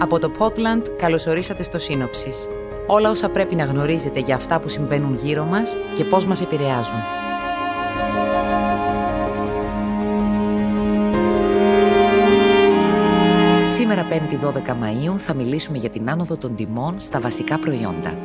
Από το Portland καλωσορίσατε στο Σύνοψης. Όλα όσα πρέπει να γνωρίζετε για αυτά που συμβαίνουν γύρω μας και πώς μας επηρεάζουν. Σήμερα 5η 12 Μαΐου θα μιλήσουμε για την άνοδο των τιμών στα βασικά προϊόντα.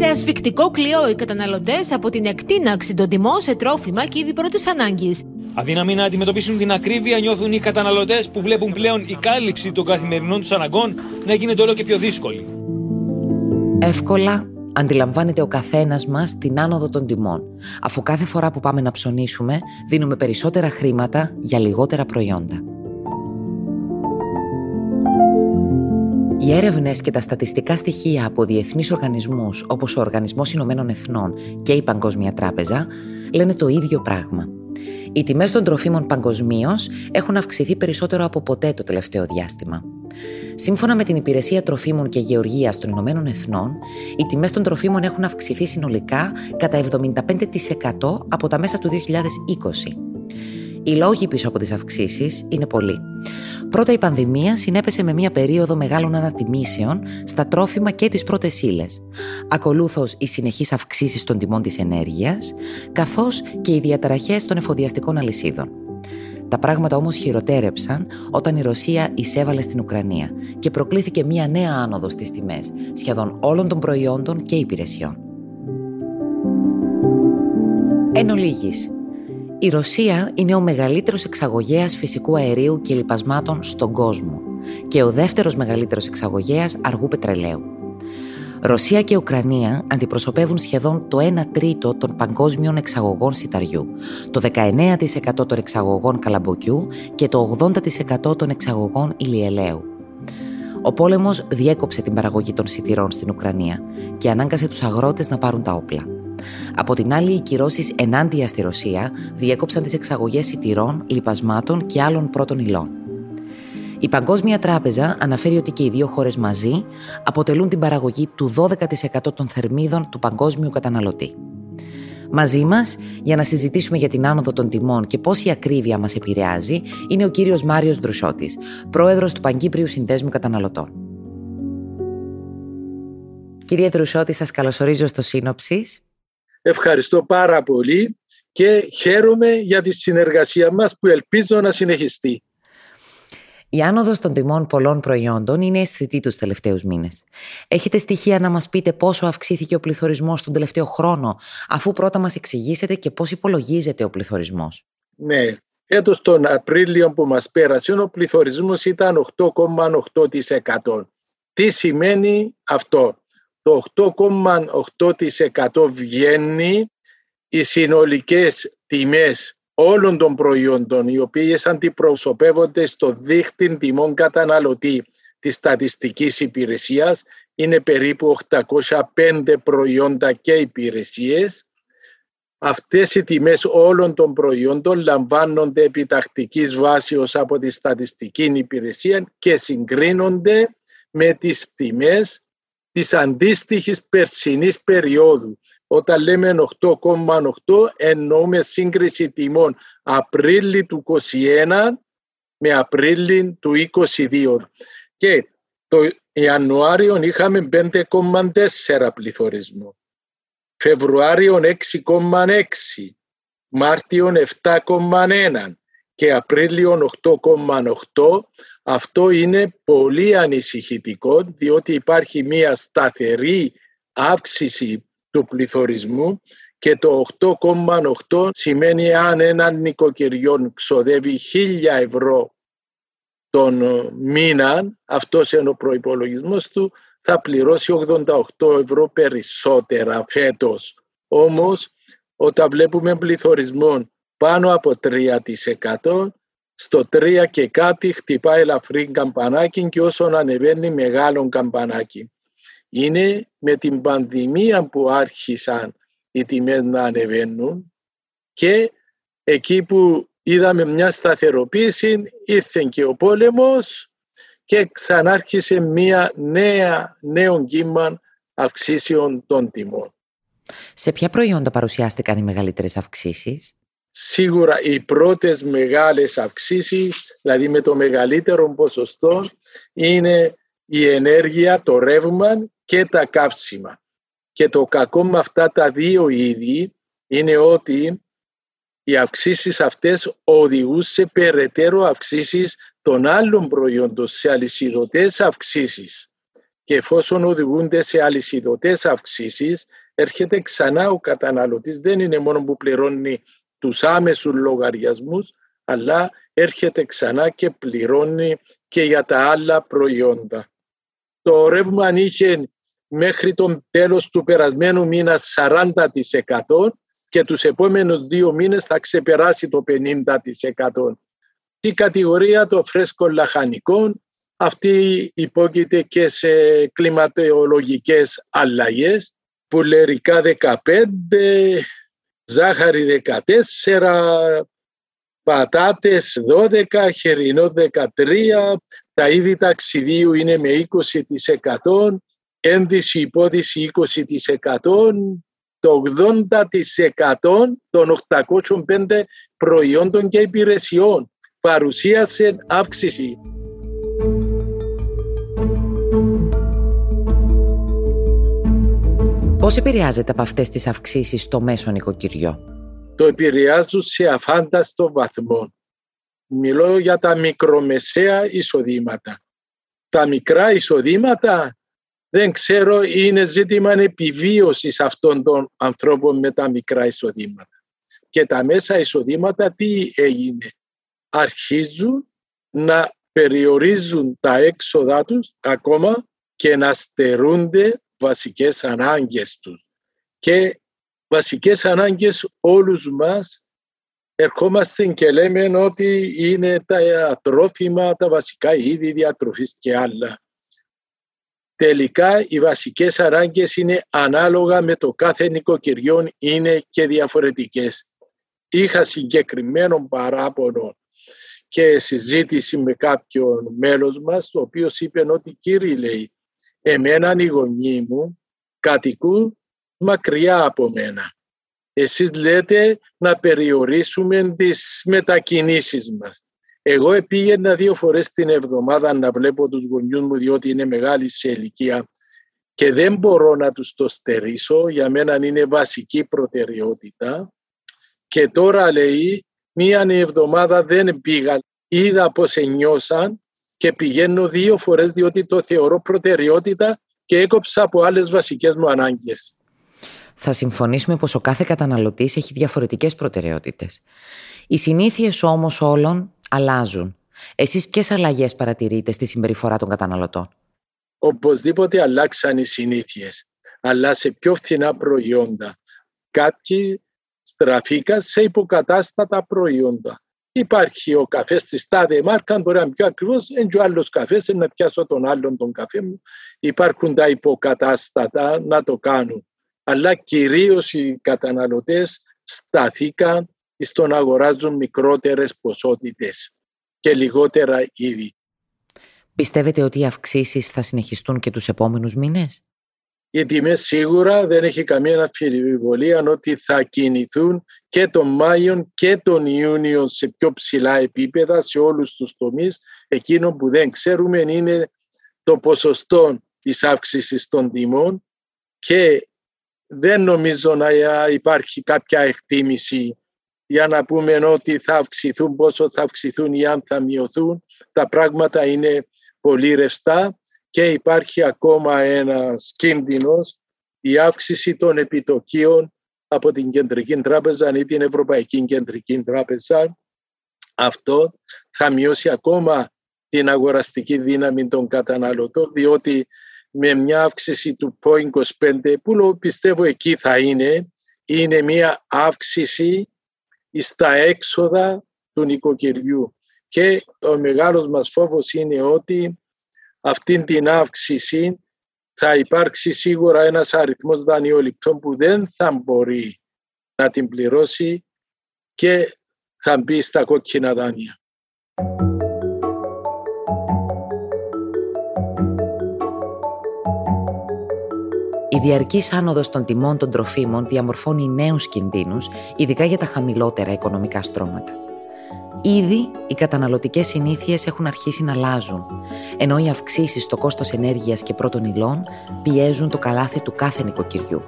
Σε ασφικτικό κλειό οι καταναλωτές από την εκτείναξη των τιμών σε τρόφιμα και είδη πρώτης ανάγκης. Αδύναμοι να αντιμετωπίσουν την ακρίβεια νιώθουν οι καταναλωτές που βλέπουν πλέον η κάλυψη των καθημερινών τους αναγκών να γίνεται όλο και πιο δύσκολη. Εύκολα αντιλαμβάνεται ο καθένας μας την άνοδο των τιμών, αφού κάθε φορά που πάμε να ψωνίσουμε δίνουμε περισσότερα χρήματα για λιγότερα προϊόντα. Οι έρευνες και τα στατιστικά στοιχεία από διεθνείς οργανισμούς όπως ο Οργανισμός Ηνωμένων Εθνών και η Παγκόσμια Τράπεζα λένε το ίδιο πράγμα. Οι τιμές των τροφίμων παγκοσμίως έχουν αυξηθεί περισσότερο από ποτέ το τελευταίο διάστημα. Σύμφωνα με την Υπηρεσία Τροφίμων και Γεωργίας των Ηνωμένων Εθνών, οι τιμές των τροφίμων έχουν αυξηθεί συνολικά κατά 75% από τα μέσα του 2020. Οι λόγοι πίσω από τις αυξήσεις είναι πολλοί. Πρώτα, η πανδημία συνέπεσε με μια περίοδο μεγάλων ανατιμήσεων στα τρόφιμα και τις πρώτες ύλες. Ακολούθως, οι συνεχείς αυξήσεις των τιμών της ενέργειας, καθώς και οι διαταραχές των εφοδιαστικών αλυσίδων. Τα πράγματα όμως χειροτέρεψαν όταν η Ρωσία εισέβαλε στην Ουκρανία και προκλήθηκε μια νέα άνοδος στις τιμές σχεδόν όλων των προϊόντων και υπηρεσιών. Εν ολίγης, η Ρωσία είναι ο μεγαλύτερος εξαγωγέας φυσικού αερίου και λιπασμάτων στον κόσμο και ο δεύτερος μεγαλύτερος εξαγωγέας αργού πετρελαίου. Ρωσία και Ουκρανία αντιπροσωπεύουν σχεδόν το 1 τρίτο των παγκόσμιων εξαγωγών σιταριού, το 19% των εξαγωγών καλαμποκιού και το 80% των εξαγωγών ηλιελαίου. Ο πόλεμος διέκοψε την παραγωγή των σιτηρών στην Ουκρανία και ανάγκασε τους αγρότες να πάρουν τα όπλα. Από την άλλη, οι κυρώσεις ενάντια στη Ρωσία διέκοψαν τις εξαγωγές σιτηρών, λιπασμάτων και άλλων πρώτων υλών. Η Παγκόσμια Τράπεζα αναφέρει ότι και οι δύο χώρες μαζί αποτελούν την παραγωγή του 12% των θερμίδων του παγκόσμιου καταναλωτή. Μαζί μας, για να συζητήσουμε για την άνοδο των τιμών και πώ η ακρίβεια μας επηρεάζει, είναι ο κύριος Μάριος Δρουσότη, πρόεδρος του Παγκύπριου Συνδέσμου Καταναλωτών. Κύριε Δρουσότη, σας καλωσορίζω στο Σύνοψης. Ευχαριστώ πάρα πολύ και χαίρομαι για τη συνεργασία μας που ελπίζω να συνεχιστεί. Η άνοδος των τιμών πολλών προϊόντων είναι αισθητή τους τελευταίους μήνες. Έχετε στοιχεία να μας πείτε πόσο αυξήθηκε ο πληθωρισμός τον τελευταίο χρόνο, αφού πρώτα μας εξηγήσετε και πώς υπολογίζεται ο πληθωρισμός; Ναι, έτος τον Απρίλιο που μας πέρασε ο πληθωρισμός ήταν 8,8%. Τι σημαίνει αυτό; Το 8,8% βγαίνει οι συνολικές τιμές όλων των προϊόντων οι οποίες αντιπροσωπεύονται στο δίχτυ τιμών καταναλωτή της στατιστικής υπηρεσίας είναι περίπου 805 προϊόντα και υπηρεσίες. Αυτές οι τιμές όλων των προϊόντων λαμβάνονται επιτακτικής βάσεως από τη στατιστική υπηρεσία και συγκρίνονται με τις τιμές της αντίστοιχης περσινής περίοδου. Όταν λέμε 8,8 εννοούμε σύγκριση τιμών Απρίλη του 2021 με Απρίλη του 2022. Και το Ιανουάριο είχαμε 5,4 πληθωρισμό. Φεβρουάριο 6,6. Μάρτιο 7,1 και Απρίλιο 8,8 αυτό είναι πολύ ανησυχητικό διότι υπάρχει μια σταθερή αύξηση του πληθωρισμού και το 8,8 σημαίνει αν ένα νοικοκυριό ξοδεύει 1000 ευρώ τον μήνα, αυτός είναι ο προϋπολογισμός του, θα πληρώσει 88 ευρώ περισσότερα φέτος. Όμως, όταν βλέπουμε πληθωρισμό πάνω από 3%, στο 3 και κάτι χτυπάει ελαφρύ καμπανάκι και όσο ανεβαίνει μεγάλο καμπανάκι. Είναι με την πανδημία που άρχισαν οι τιμές να ανεβαίνουν και εκεί που είδαμε μια σταθεροποίηση ήρθε και ο πόλεμος και ξανάρχισε μια νέα, νέο κύμα αυξήσεων των τιμών. Σε ποια προϊόντα παρουσιάστηκαν οι μεγαλύτερες αυξήσεις; Σίγουρα οι πρώτες μεγάλες αυξήσεις, δηλαδή με το μεγαλύτερο ποσοστό, είναι η ενέργεια, το ρεύμα και τα καύσιμα. Και το κακό με αυτά τα δύο είδη είναι ότι οι αυξήσεις αυτές οδηγούν σε περαιτέρω αυξήσεις των άλλων προϊόντων, σε αλυσιδωτές αυξήσεις. Και εφόσον οδηγούνται σε αλυσιδωτές αυξήσεις, έρχεται ξανά ο καταναλωτής, δεν είναι μόνο που πληρώνει τους άμεσους λογαριασμούς, αλλά έρχεται ξανά και πληρώνει και για τα άλλα προϊόντα. Το ρεύμα αν είχε μέχρι τον τέλος του περασμένου μήνα 40% και τους επόμενους δύο μήνες θα ξεπεράσει το 50%. Η κατηγορία των φρέσκων λαχανικών αυτή υπόκειται και σε κλιματολογικές αλλαγές πουλερικά 15, ζάχαρη 14, πατάτες 12, χερινό 13, τα είδη ταξιδίου είναι με 20%, ένδυση υπόδηση 20%, το 80% των 805 προϊόντων και υπηρεσιών παρουσίασε αύξηση. Πώς επηρεάζεται από αυτές τις αυξήσεις το μέσο νοικοκυριό; Το επηρεάζουν σε αφάνταστο βαθμό. Μιλώ για τα μικρομεσαία εισοδήματα. Τα μικρά εισοδήματα δεν ξέρω είναι ζήτημα επιβίωσης αυτών των ανθρώπων με τα μικρά εισοδήματα. Και τα μέσα εισοδήματα τι έγινε; Αρχίζουν να περιορίζουν τα έξοδά τους ακόμα και να στερούνται βασικές ανάγκες τους. Και βασικές ανάγκες όλους μας ερχόμαστε και λέμε ότι είναι τα τρόφιμα, τα βασικά είδη διατροφής και άλλα. Τελικά οι βασικές ανάγκες είναι ανάλογα με το κάθε νοικοκυριό είναι και διαφορετικές. Είχα συγκεκριμένο παράπονο και συζήτηση με κάποιον μέλος μας, το οποίος είπε ότι κύριε λέει, εμένα οι γονείς μου κατοικούν μακριά από μένα. Εσείς λέτε να περιορίσουμε τις μετακινήσεις μας. Εγώ πήγαινα δύο φορές την εβδομάδα να βλέπω τους γονιούς μου διότι είναι μεγάλη σε ηλικία και δεν μπορώ να τους το στερήσω. Για μένα είναι βασική προτεραιότητα. Και τώρα λέει μία εβδομάδα δεν πήγα. Είδα πώς νιώσαν και πηγαίνω δύο φορές διότι το θεωρώ προτεραιότητα και έκοψα από άλλες βασικές μου ανάγκες. Θα συμφωνήσουμε πως ο κάθε καταναλωτής έχει διαφορετικές προτεραιότητες. Οι συνήθειες όμως όλων αλλάζουν. Εσείς ποιες αλλαγές παρατηρείτε στη συμπεριφορά των καταναλωτών; Οπωσδήποτε αλλάξαν οι συνήθειες, αλλά σε πιο φθηνά προϊόντα. Κάποιοι στραφήκαν σε υποκατάστατα προϊόντα. Υπάρχει ο καφές της τάδε μάρκα, μπορεί να είναι πιο ακριβώς, είναι και ο άλλος καφές, να πιάσω τον άλλον τον καφέ μου. Υπάρχουν τα υποκατάστατα να το κάνουν. Αλλά κυρίως οι καταναλωτές σταθήκαν στο να αγοράζουν μικρότερες ποσότητες και λιγότερα είδη. Πιστεύετε ότι οι αυξήσεις θα συνεχιστούν και τους επόμενους μήνες; Οι τιμές σίγουρα δεν έχει καμία αμφιβολία ότι θα κινηθούν και τον Μάιο και τον Ιούνιο σε πιο ψηλά επίπεδα σε όλους τους τομείς. Εκείνο που δεν ξέρουμε είναι το ποσοστό της αύξησης των τιμών και δεν νομίζω να υπάρχει κάποια εκτίμηση για να πούμε ότι θα αυξηθούν, πόσο θα αυξηθούν ή αν θα μειωθούν. Τα πράγματα είναι πολύ ρευστά και υπάρχει ακόμα ένας κίνδυνος η αύξηση των επιτοκίων από την Κεντρική Τράπεζα ή την Ευρωπαϊκή Κεντρική Τράπεζα. Αυτό θα μειώσει ακόμα την αγοραστική δύναμη των καταναλωτών διότι με μια αύξηση του 0,25 που πιστεύω εκεί θα είναι είναι μια αύξηση στα έξοδα του νοικοκυριού και ο μεγάλος μας φόβος είναι ότι αυτήν την αύξηση θα υπάρξει σίγουρα ένας αριθμός δανειοληπτών που δεν θα μπορεί να την πληρώσει και θα μπει στα κόκκινα δάνεια. Η διαρκής άνοδος των τιμών των τροφίμων διαμορφώνει νέους κινδύνους, ειδικά για τα χαμηλότερα οικονομικά στρώματα. Ήδη οι καταναλωτικές συνήθειες έχουν αρχίσει να αλλάζουν, ενώ οι αυξήσεις στο κόστος ενέργειας και πρώτων υλών πιέζουν το καλάθι του κάθε νοικοκυριού.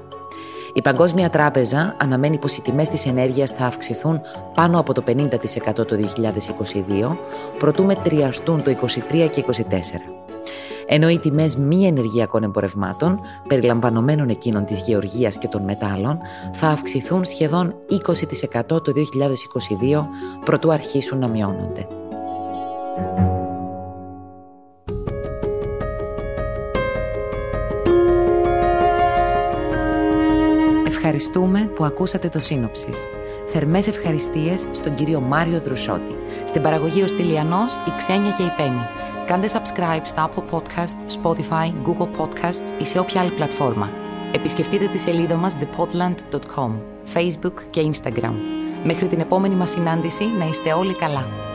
Η Παγκόσμια Τράπεζα αναμένει πως οι τιμές της ενέργειας θα αυξηθούν πάνω από το 50% το 2022, προτού μετριαστούν το 2023 και 2024 ενώ οι τιμές μη ενεργειακών εμπορευμάτων, περιλαμβανομένων εκείνων της γεωργίας και των μετάλλων, θα αυξηθούν σχεδόν 20% το 2022, προτού αρχίσουν να μειώνονται. Ευχαριστούμε που ακούσατε το σύνοψης. Θερμές ευχαριστίες στον κύριο Μάριο Δρουσότη. Στην παραγωγή ο Στυλιανός, η Ξένια και η Πέννη. Κάντε subscribe στα Apple Podcasts, Spotify, Google Podcasts ή σε όποια άλλη πλατφόρμα. Επισκεφτείτε τη σελίδα μας thepodland.com, Facebook και Instagram. Μέχρι την επόμενη μας συνάντηση να είστε όλοι καλά.